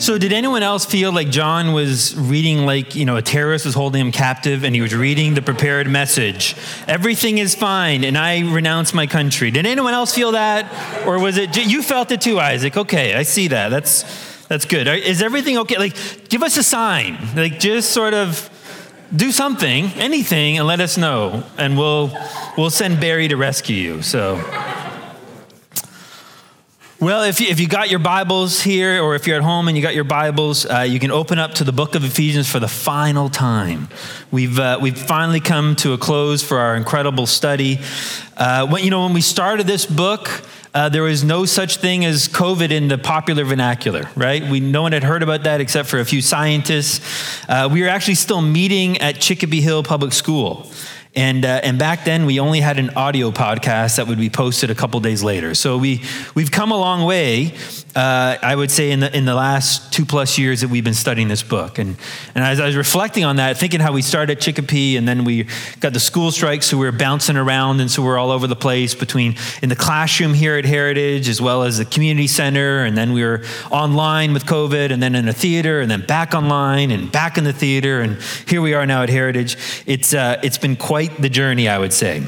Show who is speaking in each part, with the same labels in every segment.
Speaker 1: So, did anyone else feel like John was reading like, you know, a terrorist was holding him captive and he was reading the prepared message? Everything is fine and I renounce my country. Did anyone else feel that? Or was it, you felt it too, Isaac? Okay, I see that. That's, that's good. Is everything okay? Like, give us a sign. Like, just sort of do something, anything, and let us know. And we'll, we'll send Barry to rescue you. So. Well, if you, if you got your Bibles here, or if you're at home and you got your Bibles, uh, you can open up to the book of Ephesians for the final time. We've, uh, we've finally come to a close for our incredible study. Uh, when, you know, when we started this book, uh, there was no such thing as COVID in the popular vernacular, right? We, no one had heard about that except for a few scientists. Uh, we were actually still meeting at Chicopee Hill Public School. And, uh, and back then, we only had an audio podcast that would be posted a couple days later. So we, we've come a long way, uh, I would say, in the, in the last two plus years that we've been studying this book. And, and as I was reflecting on that, thinking how we started at Chicopee and then we got the school strikes, so we were bouncing around, and so we're all over the place between in the classroom here at Heritage as well as the community center, and then we were online with COVID, and then in a theater, and then back online, and back in the theater, and here we are now at Heritage. It's, uh, it's been quite the journey, I would say.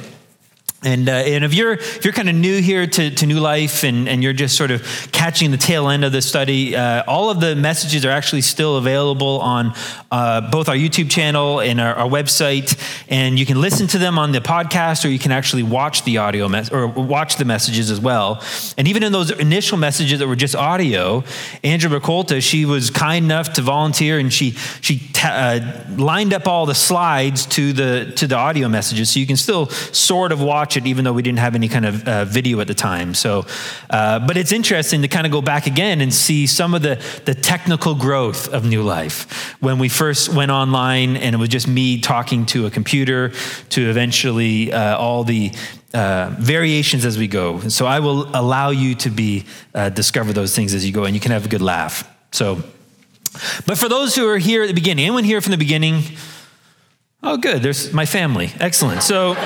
Speaker 1: And, uh, and if you're, if you're kind of new here to, to New Life and, and you're just sort of catching the tail end of the study, uh, all of the messages are actually still available on uh, both our YouTube channel and our, our, website. And you can listen to them on the podcast or you can actually watch the audio mes- or watch the messages as well. And even in those initial messages that were just audio, Andrea Racolta, she was kind enough to volunteer and she, she ta- uh, lined up all the slides to the, to the audio messages. So you can still sort of watch watch it, even though we didn't have any kind of uh, video at the time. So, uh, but it's interesting to kind of go back again and see some of the, the technical growth of New Life. When we first went online and it was just me talking to a computer to eventually uh, all the uh, variations as we go. So I will allow you to be uh, discover those things as you go, and you can have a good laugh. So, but for those who are here at the beginning, anyone here from the beginning? Oh, good. There's my family. Excellent. So.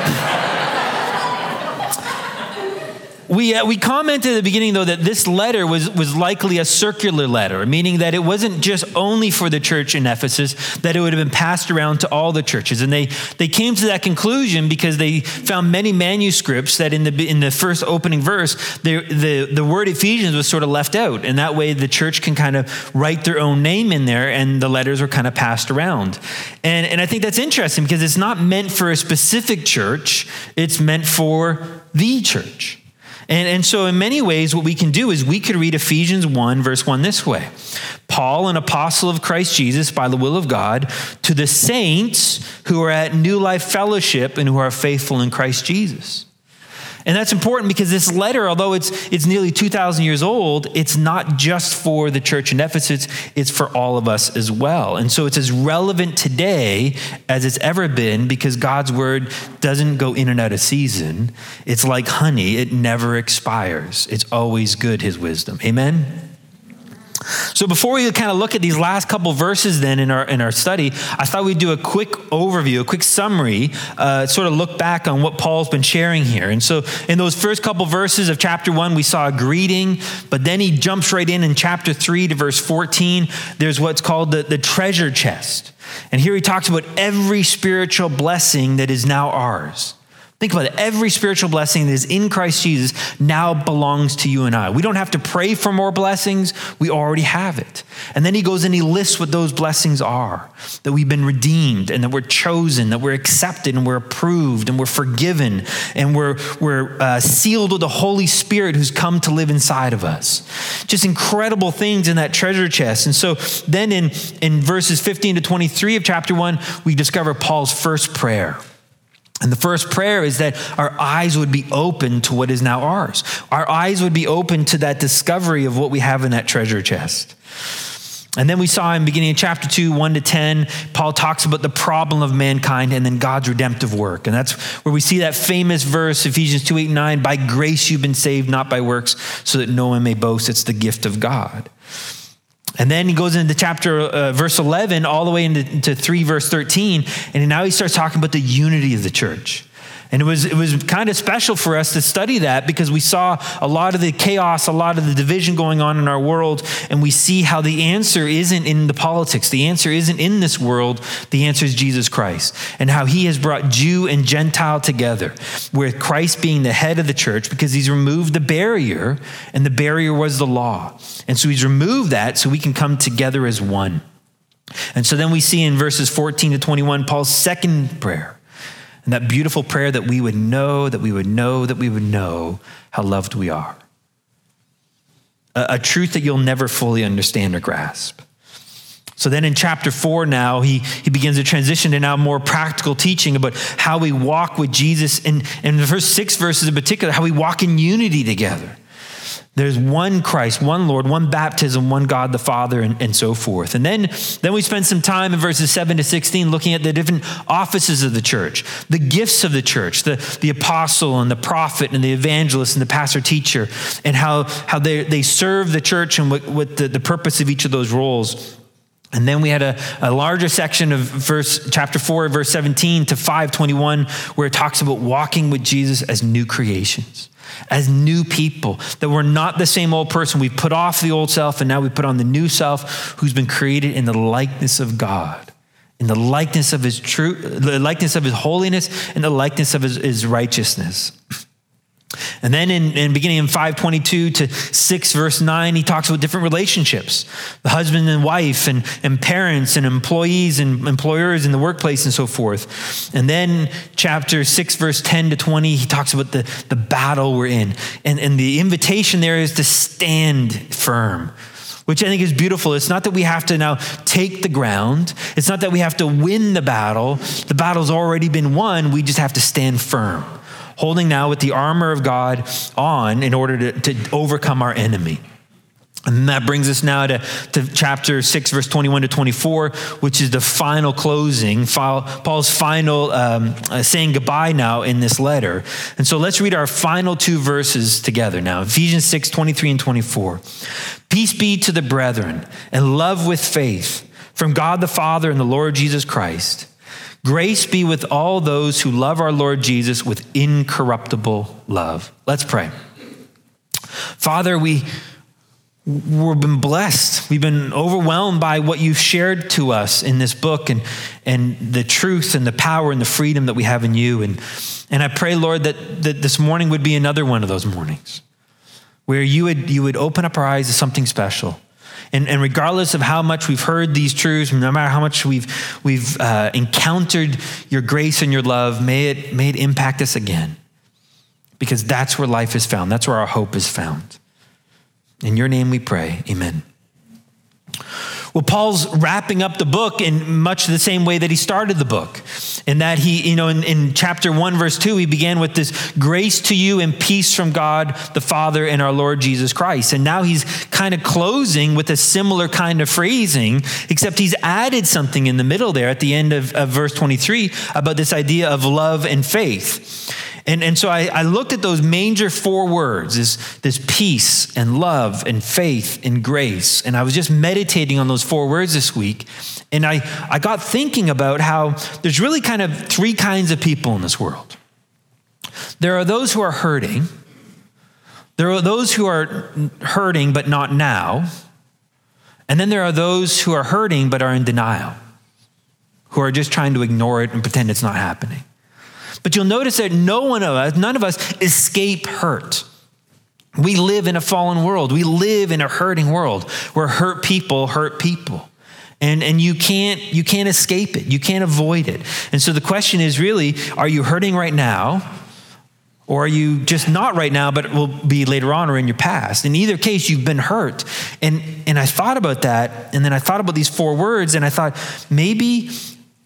Speaker 1: We, uh, we commented at the beginning, though, that this letter was, was likely a circular letter, meaning that it wasn't just only for the church in Ephesus, that it would have been passed around to all the churches. And they, they came to that conclusion because they found many manuscripts that in the, in the first opening verse, the, the, the word Ephesians was sort of left out. And that way the church can kind of write their own name in there, and the letters are kind of passed around. And, and I think that's interesting because it's not meant for a specific church, it's meant for the church. And, and so, in many ways, what we can do is we could read Ephesians 1, verse 1 this way Paul, an apostle of Christ Jesus by the will of God, to the saints who are at New Life Fellowship and who are faithful in Christ Jesus. And that's important because this letter, although it's, it's nearly 2,000 years old, it's not just for the church in Ephesus, it's for all of us as well. And so it's as relevant today as it's ever been because God's word doesn't go in and out of season. It's like honey, it never expires. It's always good, his wisdom. Amen? So before we kind of look at these last couple verses then in our in our study, I thought we'd do a quick overview, a quick summary, uh, sort of look back on what Paul's been sharing here. And so in those first couple verses of chapter one, we saw a greeting, but then he jumps right in in chapter three to verse 14. There's what's called the, the treasure chest. And here he talks about every spiritual blessing that is now ours. Think about it. Every spiritual blessing that is in Christ Jesus now belongs to you and I. We don't have to pray for more blessings. We already have it. And then he goes and he lists what those blessings are that we've been redeemed and that we're chosen, that we're accepted and we're approved and we're forgiven and we're, we're uh, sealed with the Holy Spirit who's come to live inside of us. Just incredible things in that treasure chest. And so then in, in verses 15 to 23 of chapter 1, we discover Paul's first prayer. And the first prayer is that our eyes would be open to what is now ours. Our eyes would be open to that discovery of what we have in that treasure chest. And then we saw in beginning of chapter 2, 1 to 10, Paul talks about the problem of mankind and then God's redemptive work. And that's where we see that famous verse, Ephesians 2, 8, 9, by grace you've been saved, not by works, so that no one may boast. It's the gift of God. And then he goes into chapter uh, verse 11 all the way into, into 3 verse 13 and now he starts talking about the unity of the church. And it was, it was kind of special for us to study that because we saw a lot of the chaos, a lot of the division going on in our world, and we see how the answer isn't in the politics. The answer isn't in this world. The answer is Jesus Christ and how he has brought Jew and Gentile together, with Christ being the head of the church because he's removed the barrier, and the barrier was the law. And so he's removed that so we can come together as one. And so then we see in verses 14 to 21 Paul's second prayer and that beautiful prayer that we would know, that we would know, that we would know how loved we are. A, a truth that you'll never fully understand or grasp. So then in chapter four, now he, he begins to transition to now more practical teaching about how we walk with Jesus. And in the first six verses in particular, how we walk in unity together. There's one Christ, one Lord, one baptism, one God the Father, and, and so forth. And then, then we spend some time in verses 7 to 16 looking at the different offices of the church, the gifts of the church, the, the apostle and the prophet and the evangelist and the pastor teacher, and how, how they, they serve the church and what, what the, the purpose of each of those roles. And then we had a, a larger section of verse chapter 4, verse 17 to 521, where it talks about walking with Jesus as new creations as new people, that we're not the same old person. We put off the old self and now we put on the new self who's been created in the likeness of God, in the likeness of his truth, the likeness of his holiness, and the likeness of his, his righteousness. And then in, in beginning in 522 to 6 verse 9, he talks about different relationships, the husband and wife and, and parents and employees and employers in the workplace and so forth. And then chapter 6 verse 10 to 20, he talks about the, the battle we're in. And, and the invitation there is to stand firm which I think is beautiful. It's not that we have to now take the ground. It's not that we have to win the battle. The battle's already been won. We just have to stand firm holding now with the armor of God on in order to, to overcome our enemy. And that brings us now to, to chapter 6, verse 21 to 24, which is the final closing, Paul's final um, uh, saying goodbye now in this letter. And so let's read our final two verses together now Ephesians 6, 23 and 24. Peace be to the brethren and love with faith from God the Father and the Lord Jesus Christ. Grace be with all those who love our Lord Jesus with incorruptible love. Let's pray. Father, we, we've been blessed. We've been overwhelmed by what you've shared to us in this book and, and the truth and the power and the freedom that we have in you. And, and I pray, Lord, that, that this morning would be another one of those mornings where you would, you would open up our eyes to something special and, and regardless of how much we've heard these truths, no matter how much we've, we've uh, encountered your grace and your love, may it, may it impact us again. Because that's where life is found, that's where our hope is found. In your name we pray. Amen. Well, Paul's wrapping up the book in much the same way that he started the book. In that he, you know, in, in chapter 1, verse 2, he began with this grace to you and peace from God the Father and our Lord Jesus Christ. And now he's kind of closing with a similar kind of phrasing, except he's added something in the middle there at the end of, of verse 23 about this idea of love and faith. And, and so I, I looked at those major four words this, this peace and love and faith and grace. And I was just meditating on those four words this week. And I, I got thinking about how there's really kind of three kinds of people in this world there are those who are hurting, there are those who are hurting but not now. And then there are those who are hurting but are in denial, who are just trying to ignore it and pretend it's not happening. But you'll notice that no one of us, none of us escape hurt. We live in a fallen world. We live in a hurting world where hurt people hurt people. And, and you can't you can't escape it. You can't avoid it. And so the question is really, are you hurting right now? Or are you just not right now, but it will be later on or in your past? In either case, you've been hurt. And and I thought about that, and then I thought about these four words, and I thought maybe,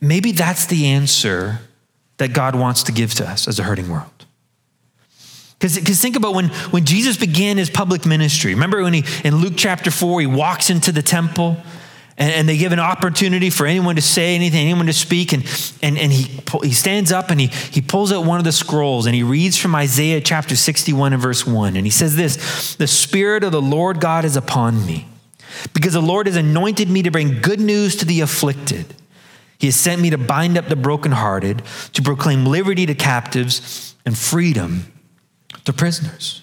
Speaker 1: maybe that's the answer that God wants to give to us as a hurting world. Because think about when, when Jesus began his public ministry. Remember when he, in Luke chapter 4, he walks into the temple And, and, they give an opportunity for anyone to say anything, anyone to speak. And, and, and he, he stands up and he, he pulls out one of the scrolls and he reads from Isaiah chapter 61 and verse 1. And he says this The Spirit of the Lord God is upon me, because the Lord has anointed me to bring good news to the afflicted. He has sent me to bind up the brokenhearted, to proclaim liberty to captives and freedom to prisoners.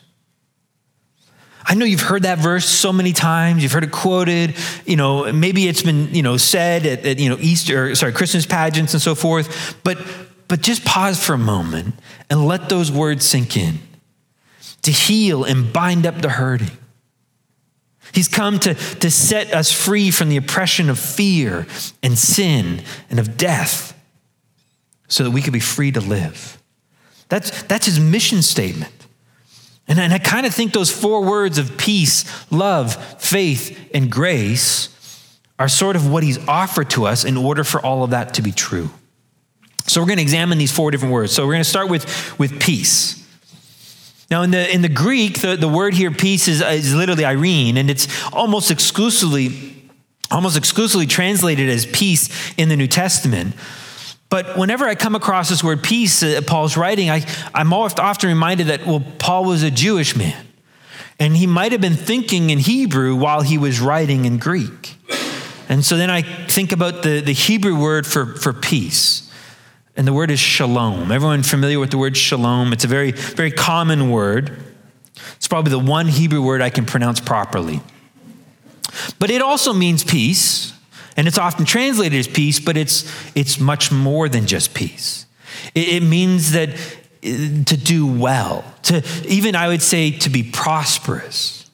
Speaker 1: I know you've heard that verse so many times. You've heard it quoted. You know, maybe it's been you know said at, at you know Easter, sorry, Christmas pageants and so forth. But but just pause for a moment and let those words sink in. To heal and bind up the hurting. He's come to, to set us free from the oppression of fear and sin and of death so that we could be free to live. That's, that's his mission statement. And, and I kind of think those four words of peace, love, faith, and grace are sort of what he's offered to us in order for all of that to be true. So we're going to examine these four different words. So we're going to start with, with peace. Now, in the, in the Greek, the, the word here, peace, is, is literally eirene, and it's almost exclusively, almost exclusively translated as peace in the New Testament. But whenever I come across this word peace, uh, Paul's writing, I, I'm often reminded that, well, Paul was a Jewish man. And he might have been thinking in Hebrew while he was writing in Greek. And so then I think about the, the Hebrew word for, for peace. And the word is shalom. Everyone familiar with the word shalom? It's a very, very common word. It's probably the one Hebrew word I can pronounce properly. But it also means peace. And it's often translated as peace, but it's, it's much more than just peace. It, it means that uh, to do well, to even I would say to be prosperous.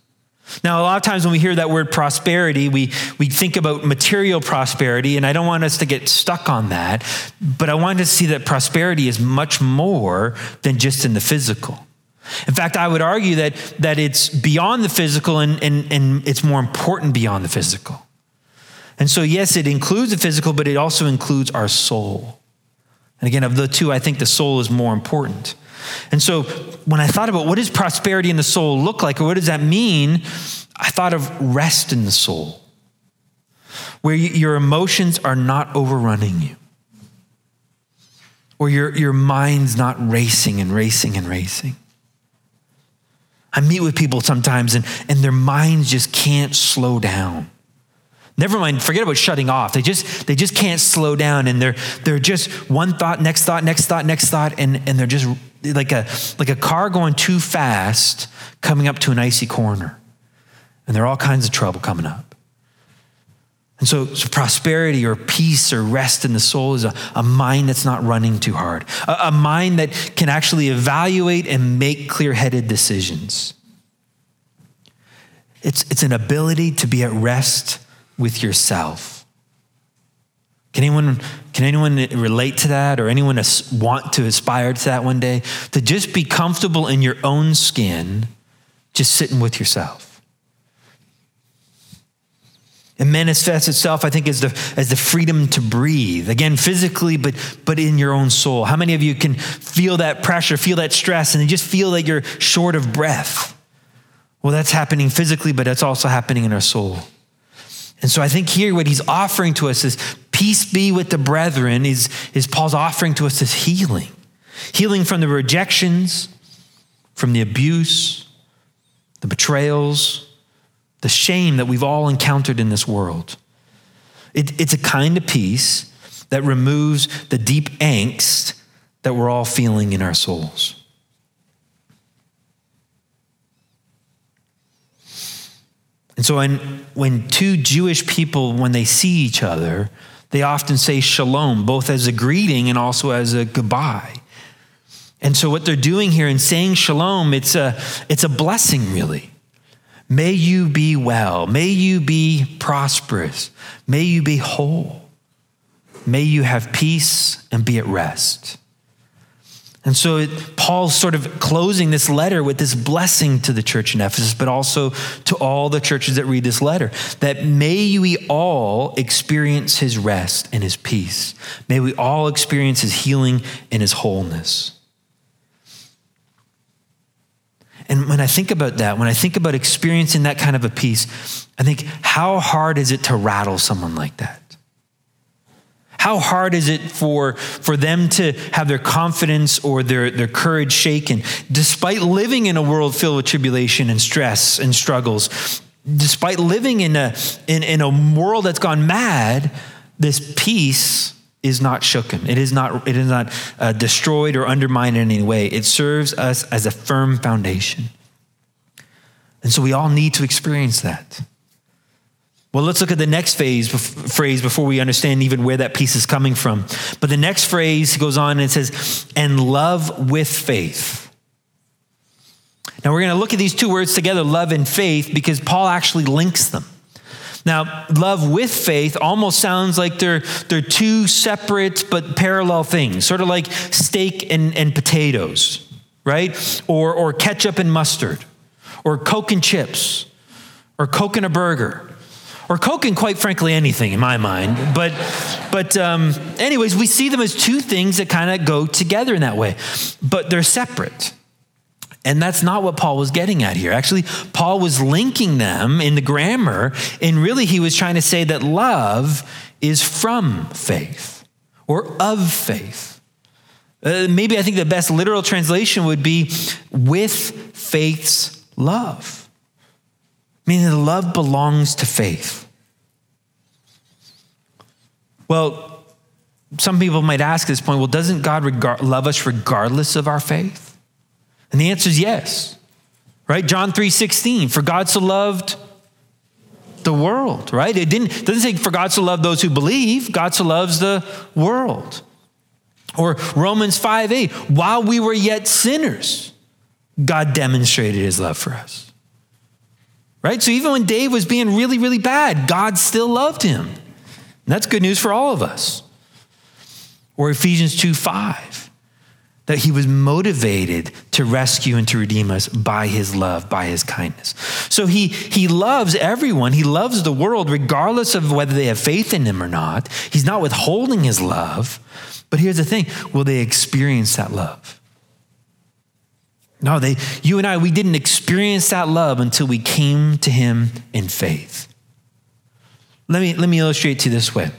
Speaker 1: Now, a lot of times when we hear that word prosperity, we, we think about material prosperity, and I don't want us to get stuck on that, but I want to see that prosperity is much more than just in the physical. In fact, I would argue that, that it's beyond the physical and, and, and it's more important beyond the physical. And so, yes, it includes the physical, but it also includes our soul. And again, of the two, I think the soul is more important. And so, when I thought about what does prosperity in the soul look like, or what does that mean, I thought of rest in the soul, where your emotions are not overrunning you, or your, your mind's not racing and racing and racing. I meet with people sometimes, and, and their minds just can't slow down. Never mind, forget about shutting off. They just they just can't slow down and they're they're just one thought, next thought, next thought, next thought, and, and they're just like a like a car going too fast coming up to an icy corner. And there are all kinds of trouble coming up. And so, so prosperity or peace or rest in the soul is a, a mind that's not running too hard, a, a mind that can actually evaluate and make clear headed decisions. It's, it's an ability to be at rest with yourself. Can anyone, can anyone relate to that or anyone want to aspire to that one day? To just be comfortable in your own skin, just sitting with yourself. It manifests itself, I think, as the, as the freedom to breathe. Again, physically, but, but in your own soul. How many of you can feel that pressure, feel that stress, and just feel like you're short of breath? Well, that's happening physically, but that's also happening in our soul. And so I think here what he's offering to us is peace be with the brethren, is, is Paul's offering to us this healing. Healing from the rejections, from the abuse, the betrayals, the shame that we've all encountered in this world. It, it's a kind of peace that removes the deep angst that we're all feeling in our souls. And so when, when two Jewish people, when they see each other, they often say shalom, both as a greeting and also as a goodbye. And so what they're doing here in saying shalom, it's a, it's a blessing, really. May you be well. May you be prosperous. May you be whole. May you have peace and be at rest. And so it, Paul's sort of closing this letter with this blessing to the church in Ephesus, but also to all the churches that read this letter that may we all experience his rest and his peace. May we all experience his healing and his wholeness. And when I think about that, when I think about experiencing that kind of a peace, I think, how hard is it to rattle someone like that? How hard is it for, for them to have their confidence or their, their courage shaken, despite living in a world filled with tribulation and stress and struggles, despite living in a, in, in a world that's gone mad, this peace is not shooken. It is not, it is not uh, destroyed or undermined in any way. It serves us as a firm foundation. And so we all need to experience that. Well, let's look at the next phase, phrase before we understand even where that peace is coming from. But the next phrase goes on and says, and love with faith. Now we're going to look at these two words together, love and faith, because Paul actually links them. Now, love with faith almost sounds like they're, they're two separate but parallel things, sort of like steak and, and potatoes, right? Or, or ketchup and mustard, or Coke and chips, or Coke and a burger or Coke and quite frankly anything in my mind. But, but um, anyways, we see them as two things that kind of go together in that way, but they're separate. And that's not what Paul was getting at here. Actually, Paul was linking them in the grammar, and really he was trying to say that love is from faith or of faith. Uh, maybe I think the best literal translation would be with faith's love meaning the love belongs to faith. Well, some people might ask at this point, well, doesn't God regard, love us regardless of our faith? And the answer is yes. Right? John 3:16, for God so loved the world, right? It didn't doesn't say for God so loved those who believe, God so loves the world. Or Romans 5 8, while we were yet sinners, God demonstrated his love for us right? So even when Dave was being really, really bad, God still loved him. And that's good news for all of us. Or Ephesians 2 5, that he was motivated to rescue and to redeem us by his love, by his kindness. So he, he loves everyone. He loves the world, regardless of whether they have faith in him or not. He's not withholding his love. But here's the thing will they experience that love? No, they, you and I, we didn't experience that love until we came to him in faith. Let me, let me illustrate to you this way.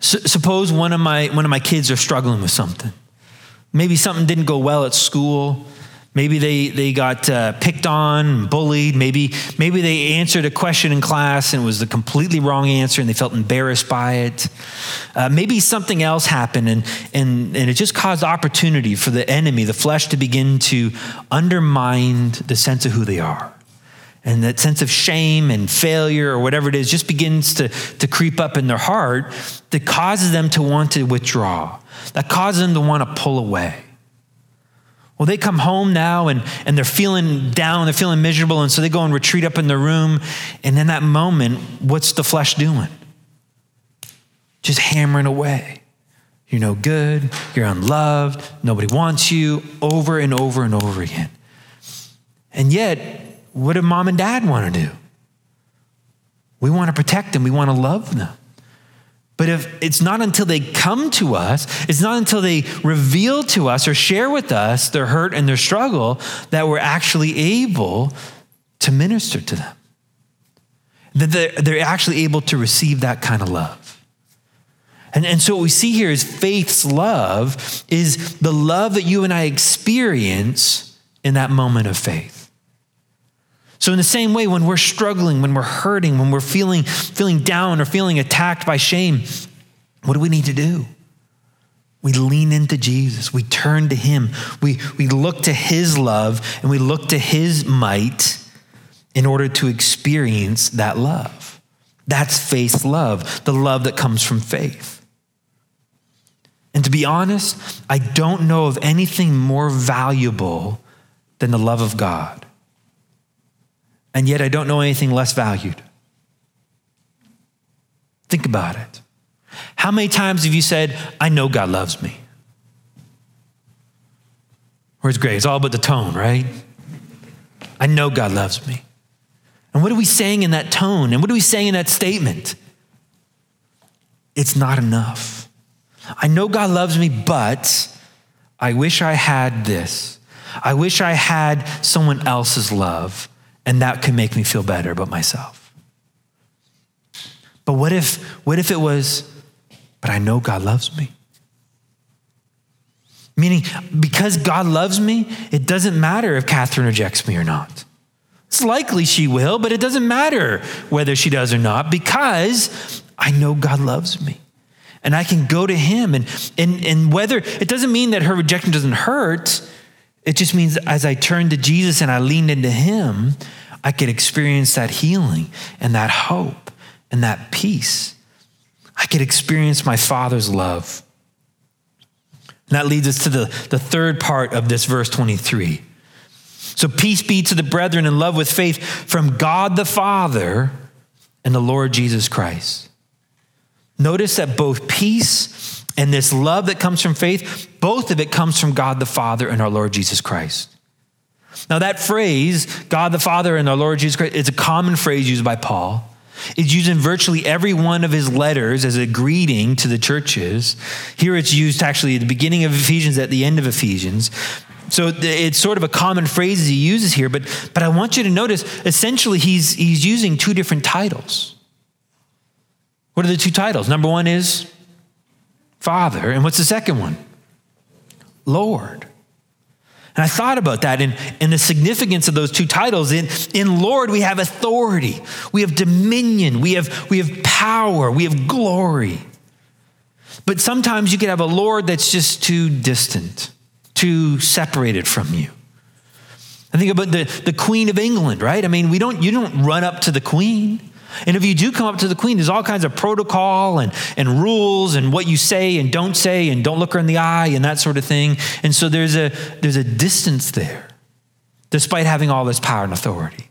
Speaker 1: suppose one of, my, one of my kids are struggling with something. Maybe something didn't go well at school. Maybe they, they got uh, picked on, bullied. Maybe, maybe they answered a question in class and it was the completely wrong answer and they felt embarrassed by it. Uh, maybe something else happened and, and, and it just caused opportunity for the enemy, the flesh, to begin to undermine the sense of who they are. And that sense of shame and failure or whatever it is just begins to, to creep up in their heart that causes them to want to withdraw, that causes them to want to pull away. Well, they come home now and, and they're feeling down, they're feeling miserable, and so they go and retreat up in their room. And in that moment, what's the flesh doing? Just hammering away. You're no good, you're unloved, nobody wants you, over and over and over again. And yet, what do mom and dad want to do? We want to protect them, we want to love them. But if it's not until they come to us, it's not until they reveal to us or share with us their hurt and their struggle that we're actually able to minister to them. That they're, they're actually able to receive that kind of love. And, and so what we see here is faith's love is the love that you and I experience in that moment of faith. So, in the same way, when we're struggling, when we're hurting, when we're feeling, feeling down or feeling attacked by shame, what do we need to do? We lean into Jesus. We turn to Him. We, we look to His love and we look to His might in order to experience that love. That's faith's love, the love that comes from faith. And to be honest, I don't know of anything more valuable than the love of God and yet I don't know anything less valued. Think about it. How many times have you said, I know God loves me? Where's great? It's all about the tone, right? I know God loves me. And what are we saying in that tone? And what are we saying in that statement? It's not enough. I know God loves me, but I wish I had this. I wish I had someone else's love, and that could make me feel better about myself. But what if, what if it was, but I know God loves me? Meaning, because God loves me, it doesn't matter if Catherine rejects me or not. It's likely she will, but it doesn't matter whether she does or not because I know God loves me. And I can go to Him. And, and, and whether it doesn't mean that her rejection doesn't hurt, it just means as I turned to Jesus and I leaned into Him, I could experience that healing and that hope and that peace. I could experience my Father's love. And that leads us to the, the third part of this verse 23. So, peace be to the brethren in love with faith from God the Father and the Lord Jesus Christ. Notice that both peace and this love that comes from faith, both of it comes from God the Father and our Lord Jesus Christ. Now, that phrase, God the Father and our Lord Jesus Christ, is a common phrase used by Paul. It's used in virtually every one of his letters as a greeting to the churches. Here it's used actually at the beginning of Ephesians, at the end of Ephesians. So it's sort of a common phrase he uses here, but, but I want you to notice essentially he's, he's using two different titles. What are the two titles? Number one is Father, and what's the second one? Lord. And I thought about that and, and the significance of those two titles. In, in Lord, we have authority, we have dominion, we have, we have power, we have glory. But sometimes you could have a Lord that's just too distant too separated from you. I think about the, the Queen of England, right? I mean, we don't, you don't run up to the Queen. And if you do come up to the Queen, there's all kinds of protocol and, and rules and what you say and don't say and don't look her in the eye and that sort of thing. And so there's a, there's a distance there, despite having all this power and authority.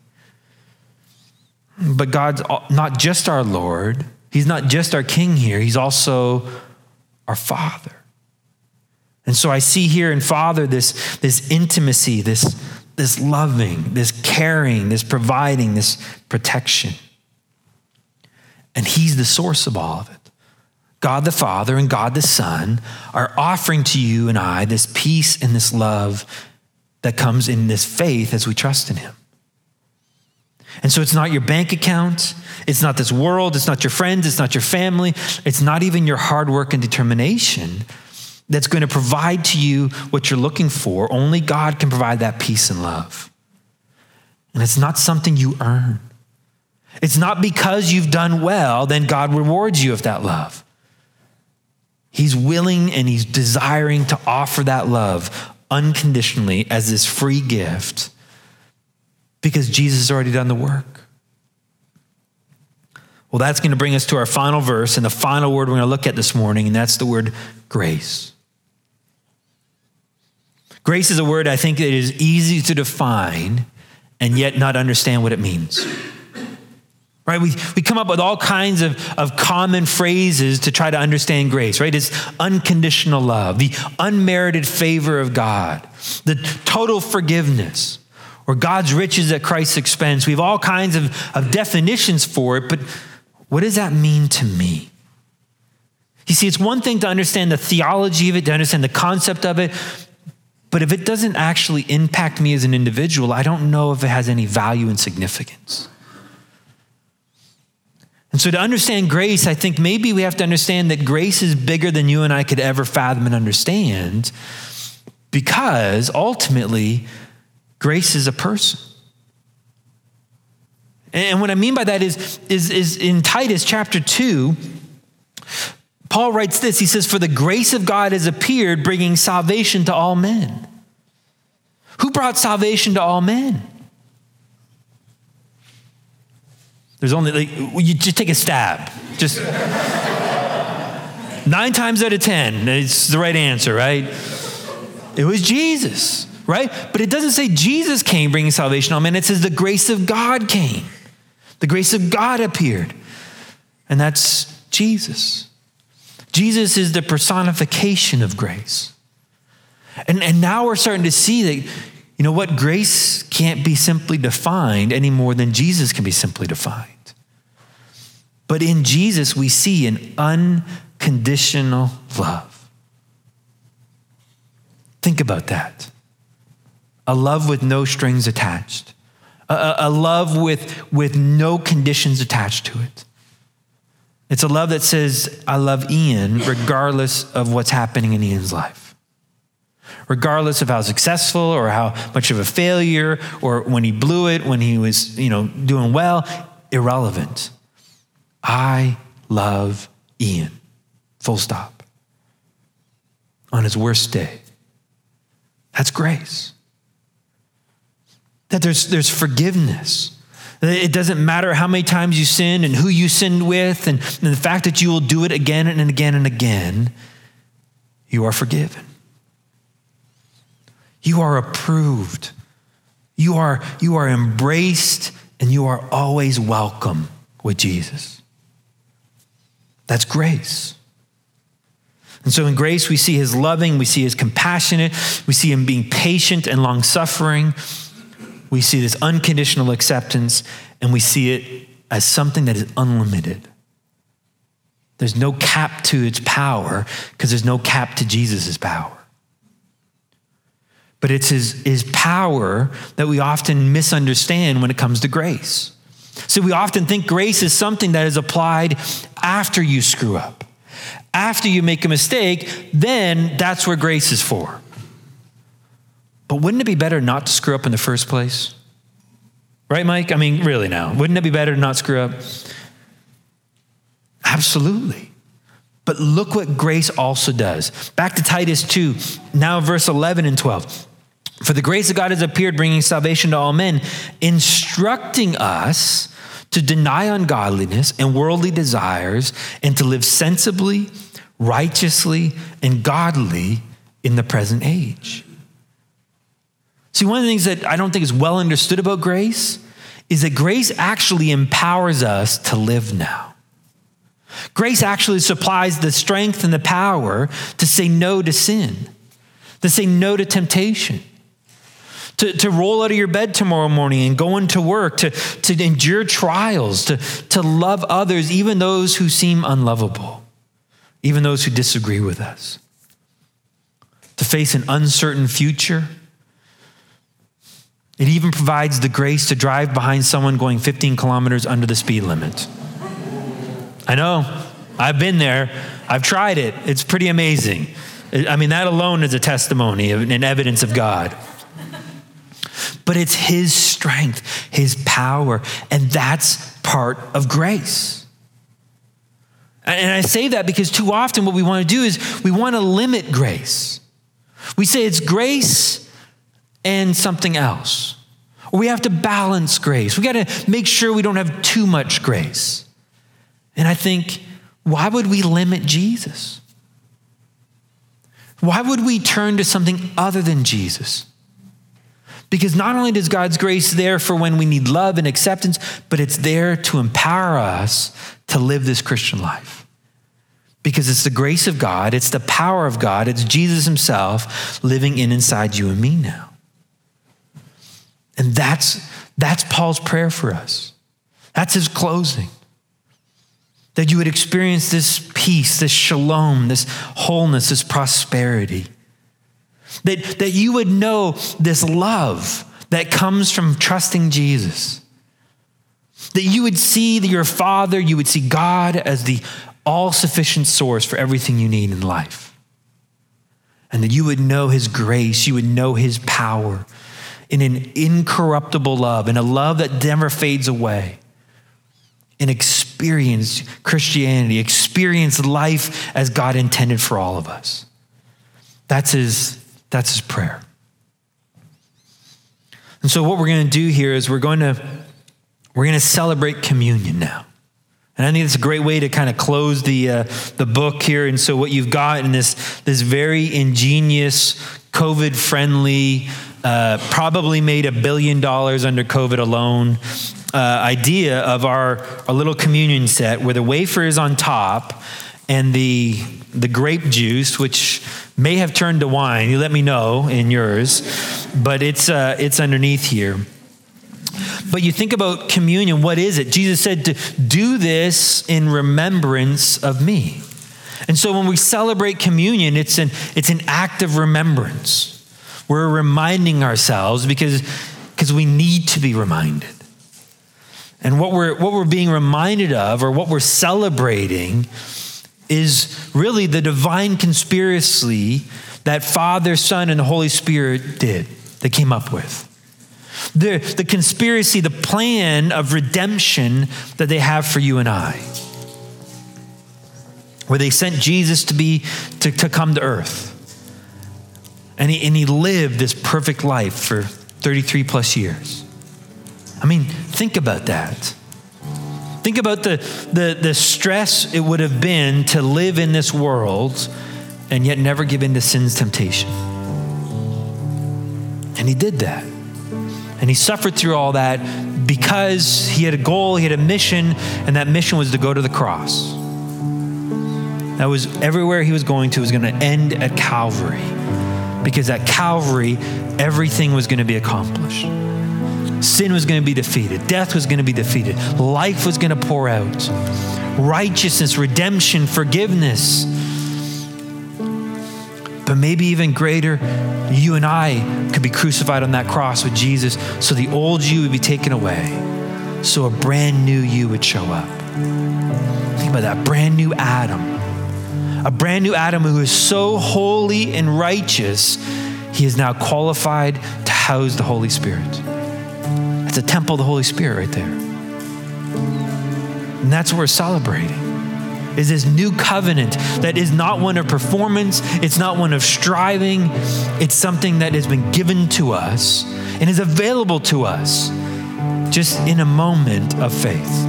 Speaker 1: But God's not just our Lord, He's not just our King here, He's also our Father. And so I see here in Father this, this intimacy, this, this loving, this caring, this providing, this protection. And He's the source of all of it. God the Father and God the Son are offering to you and I this peace and this love that comes in this faith as we trust in Him. And so it's not your bank account, it's not this world, it's not your friends, it's not your family, it's not even your hard work and determination that's going to provide to you what you're looking for. Only God can provide that peace and love. And it's not something you earn. It's not because you've done well, then God rewards you of that love. He's willing and he's desiring to offer that love unconditionally as this free gift because Jesus has already done the work. Well, that's going to bring us to our final verse and the final word we're going to look at this morning, and that's the word grace. Grace is a word I think that is easy to define and yet not understand what it means. Right? We, we come up with all kinds of, of common phrases to try to understand grace, right? It's unconditional love, the unmerited favor of God, the total forgiveness, or God's riches at Christ's expense. We have all kinds of, of definitions for it, but what does that mean to me? You see, it's one thing to understand the theology of it, to understand the concept of it, but if it doesn't actually impact me as an individual, I don't know if it has any value and significance. And so, to understand grace, I think maybe we have to understand that grace is bigger than you and I could ever fathom and understand because ultimately, grace is a person. And what I mean by that is, is, is in Titus chapter 2, Paul writes this He says, For the grace of God has appeared, bringing salvation to all men. Who brought salvation to all men? There's only, like, you just take a stab. Just nine times out of 10, it's the right answer, right? It was Jesus, right? But it doesn't say Jesus came bringing salvation on men. It says the grace of God came. The grace of God appeared. And that's Jesus. Jesus is the personification of grace. And, and now we're starting to see that, you know what, grace can't be simply defined any more than Jesus can be simply defined. But in Jesus, we see an unconditional love. Think about that. a love with no strings attached, a, a love with, with no conditions attached to it. It's a love that says, I love Ian regardless of what's happening in Ian's life. Regardless of how successful or how much of a failure or when he blew it, when he was, you know, doing well, irrelevant. I love Ian. Full stop. On his worst day. That's grace. That there's, there's forgiveness. It doesn't matter how many times you sin and who you sinned with, and, and the fact that you will do it again and again and again, you are forgiven. You are approved. You are, you are embraced, and you are always welcome with Jesus. That's grace. And so in grace, we see his loving, we see his compassionate, we see him being patient and long suffering. We see this unconditional acceptance, and we see it as something that is unlimited. There's no cap to its power because there's no cap to Jesus' power. But it's his, his power that we often misunderstand when it comes to grace. So we often think grace is something that is applied after you screw up. After you make a mistake, then that's where grace is for. But wouldn't it be better not to screw up in the first place? Right, Mike? I mean, really now. Wouldn't it be better to not screw up? Absolutely. But look what grace also does. Back to Titus 2, now verse 11 and 12. For the grace of God has appeared, bringing salvation to all men, instructing us to deny ungodliness and worldly desires, and to live sensibly, righteously, and godly in the present age. See, one of the things that I don't think is well understood about grace is that grace actually empowers us to live now. Grace actually supplies the strength and the power to say no to sin, to say no to temptation to, to roll out of your bed tomorrow morning and go into work, to, to endure trials, to, to love others, even those who seem unlovable, even those who disagree with us, to face an uncertain future. It even provides the grace to drive behind someone going 15 kilometers under the speed limit. I know, I've been there, I've tried it, it's pretty amazing. I mean, that alone is a testimony and evidence of God but it's His strength, His power, and that's part of grace. And I say that because too often what we want to do is we want to limit grace. We say it's grace and something else. Or we have to balance grace. We got to make sure we don't have too much grace. And I think, why would we limit Jesus? Why would we turn to something other than Jesus? Because not only does God's grace there for when we need love and acceptance, but it's there to empower us to live this Christian life. Because it's the grace of God, it's the power of God, it's Jesus Himself living in inside you and me now. And that's, that's Paul's prayer for us. That's his closing. That you would experience this peace, this shalom, this wholeness, this prosperity. That, that you would know this love that comes from trusting Jesus. That you would see your Father, you would see God as the all sufficient source for everything you need in life. And that you would know His grace, you would know His power in an incorruptible love, in a love that never fades away. And experience Christianity, experience life as God intended for all of us. That's His that's his prayer. And so what we're going to do here is we're going to we're going to celebrate communion now. And I think it's a great way to kind of close the uh, the book here. And so what you've got in this this very ingenious COVID friendly, uh, probably made a billion dollars under COVID alone. Uh, idea of our, our little communion set where the wafer is on top and the the grape juice, which may have turned to wine. You let me know in yours, but it's uh, it's underneath here. But you think about communion. What is it? Jesus said to do this in remembrance of me. And so when we celebrate communion, it's an it's an act of remembrance. we're reminding ourselves because, because we need to be reminded. And what we're, what we're being reminded of, or what we're celebrating, is really the divine conspiracy that Father, Son, and the Holy Spirit did, they came up with. The, the conspiracy, the plan of redemption that they have for you and I. Where they sent Jesus to be to, to come to earth. And he, and he lived this perfect life for 33 plus years. I mean, think about that. Think about the, the, the stress it would have been to live in this world and yet never give in to sin's temptation. And he did that. And he suffered through all that because he had a goal, he had a mission, and that mission was to go to the cross. That was everywhere he was going to was going to end at Calvary. Because at Calvary, everything was going to be accomplished. Sin was going to be defeated, death was going to be defeated, life was going to pour out, righteousness, redemption, forgiveness but maybe even greater, you and I could be crucified on that cross with Jesus so the old you would be taken away, so a brand new you would show up. Think about that brand new Adam. A brand new Adam who is so holy and righteous, he is now qualified to house the Holy Spirit. It's a temple of the Holy Spirit right there. And that's what we're celebrating is this new covenant that is not one of performance, it's not one of striving, it's something that has been given to us and is available to us just in a moment of faith.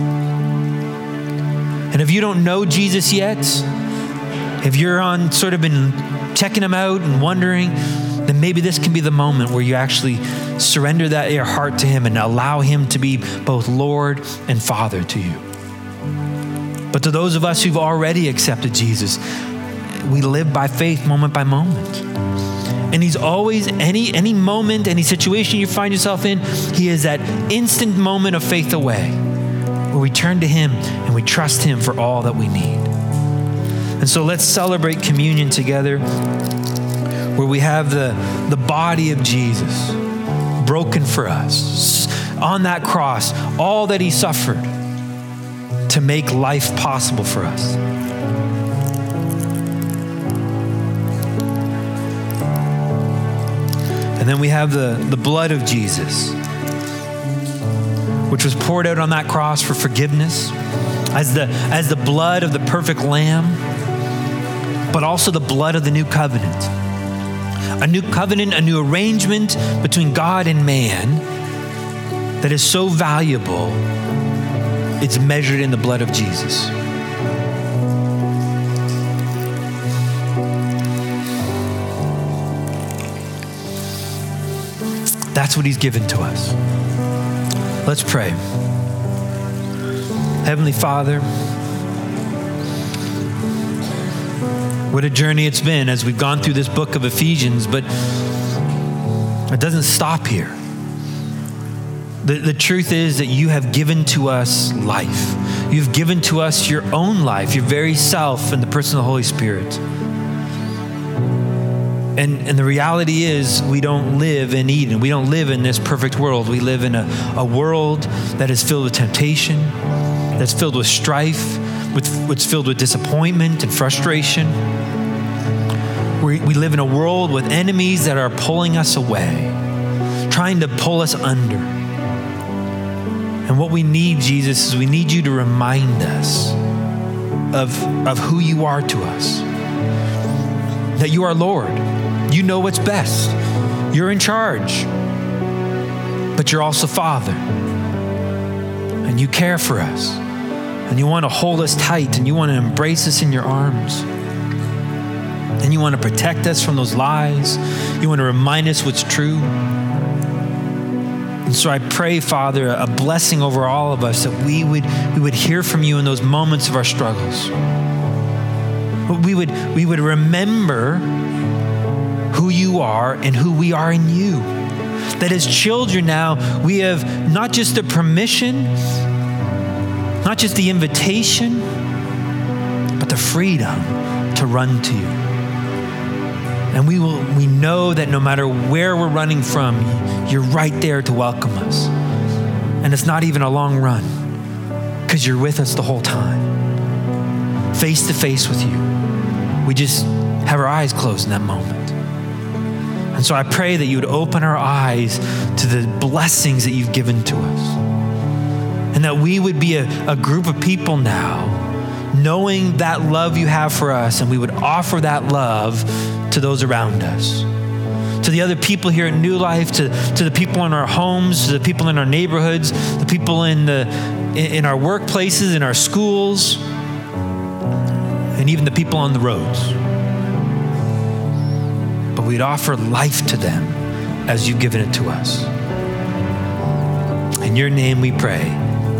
Speaker 1: And if you don't know Jesus yet, if you're on sort of been checking him out and wondering, then maybe this can be the moment where you actually surrender that your heart to him and allow him to be both Lord and Father to you. But to those of us who've already accepted Jesus, we live by faith moment by moment. And he's always, any, any moment, any situation you find yourself in, he is that instant moment of faith away where we turn to him and we trust him for all that we need. And so let's celebrate communion together where we have the, the body of Jesus broken for us on that cross, all that he suffered to make life possible for us. And then we have the, the blood of Jesus, which was poured out on that cross for forgiveness as the, as the blood of the perfect lamb, but also the blood of the new covenant. A new covenant, a new arrangement between God and man that is so valuable it's measured in the blood of Jesus. That's what he's given to us. Let's pray. Heavenly Father, what a journey it's been as we've gone through this book of Ephesians, but it doesn't stop here. The, the truth is that you have given to us life. You've given to us your own life, your very self, and the person of the Holy Spirit. And, and the reality is, we don't live in Eden. We don't live in this perfect world. We live in a, a world that is filled with temptation, that's filled with strife, what's filled with disappointment and frustration. We, we live in a world with enemies that are pulling us away, trying to pull us under. And what we need, Jesus, is we need you to remind us of, of who you are to us. That you are Lord. You know what's best. You're in charge. But you're also Father. And you care for us. And you want to hold us tight and you want to embrace us in your arms. And you want to protect us from those lies. You want to remind us what's true. And so I pray, Father, a blessing over all of us that we would, we would hear from you in those moments of our struggles. We would, we would remember who you are and who we are in you. That as children now, we have not just the permission, not just the invitation, but the freedom to run to you. And we will we know that no matter where we're running from, you're right there to welcome us. And it's not even a long run because you're with us the whole time. Face to face with you. We just have our eyes closed in that moment. And so I pray that you would open our eyes to the blessings that you've given to us. And that we would be a, a group of people now knowing that love you have for us, and we would offer that love to those around us. To the other people here at New Life, to, to the people in our homes, to the people in our neighborhoods, the people in, the, in our workplaces, in our schools, and even the people on the roads. But we'd offer life to them as you've given it to us. In your name we pray.